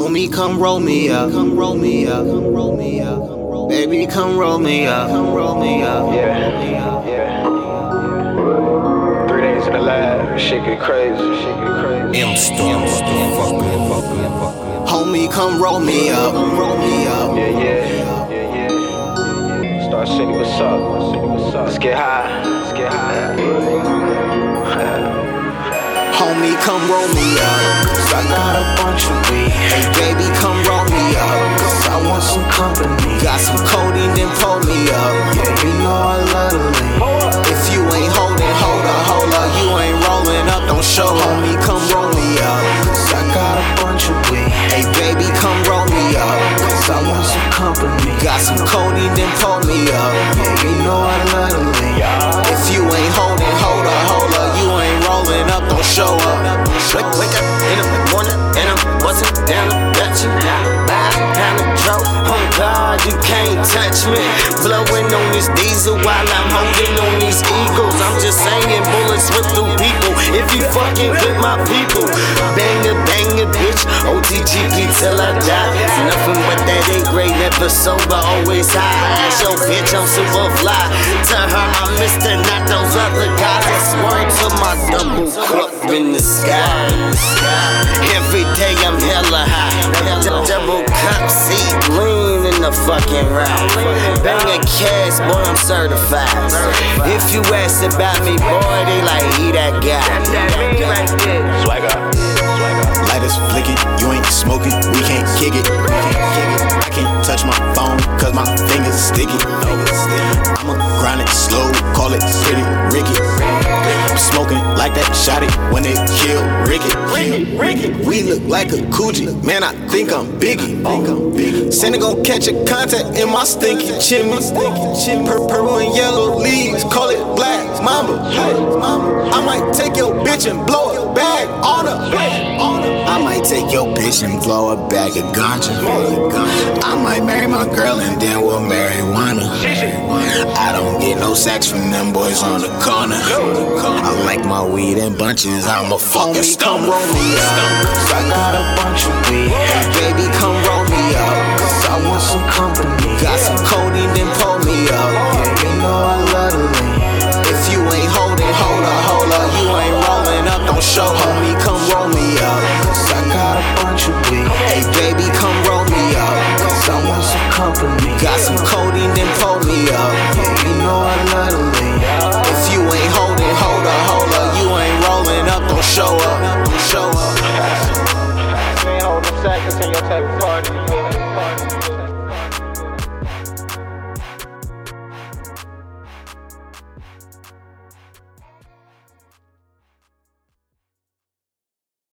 Homie, come roll me up. Come roll me up. Come roll me up. Baby, come roll me up. Come roll me up. Yeah, yeah. Three days in the lab, shit get crazy, shit get crazy. MStar, Homie, come roll me up. Roll me up. Yeah, yeah, yeah, yeah. Star City, what's up? City, what's up? Let's get high, let's get high. Homie, come roll me up. I got a bunch of weed. Hey, baby, come roll me up. Cause I want some company. Got some codeine, then pull me up. Yeah, you know I love to lean. If you ain't holding, hold up, hold up. You ain't rolling up, don't show. Homie, come roll me up. Cause I got a bunch of weed. Hey, baby, come roll me up. Cause I want some company. Got some codeine, then pull Blowing on this diesel while I'm holding on these eagles. I'm just saying bullets whip through people. If you fucking with my people, bang it, bang it, bitch. OTGP till I die. It's Nothing but that eight grade, never sober, always high. Ask your bitch, I'm super fly. Tell her I'm Mr. Not those other guys. I swear to my double cup in the sky. Every day lean in the fucking route. Bang a cash, boy, I'm certified. If you ask about me, boy, they like he that guy. Swagger, swagger. Lighters flicking, you ain't smoking, we can't kick it. We can't kick it. I can't touch my phone, cause my fingers sticky. I'ma grind it slow, call it pretty Ricky. I'm smoking like that shot it when it killed Ricky. Ricky. We look like a Coogi, man, I think I'm Biggie. Think I'm Biggie. Santa gon' catch a contact in my stinky chimney. Pur- purple and yellow leaves, call it black mamba. I might take your bitch and blow it back on her. I might take your bitch and blow a bag of ganja. I might marry my girl and then we'll marijuana. I don't get no sex from them boys on the corner. Like my weed in bunches. I'm a fucking Homie, come roll me up. Cause I got a bunch of weed. Baby, come roll me up. Cause I want some company. Got some codeine, then pull me up. Yeah, you know I love to lean. If you ain't holding, hold up, hold up. You ain't rolling up, don't show. Homie, come roll me up. Cause I got a bunch of weed. Hey, baby, come roll me up. Cause I want some company. Got some codeine, then pull me up. Yeah, you know I love to lean. If you ain't holding, hold up, hold up.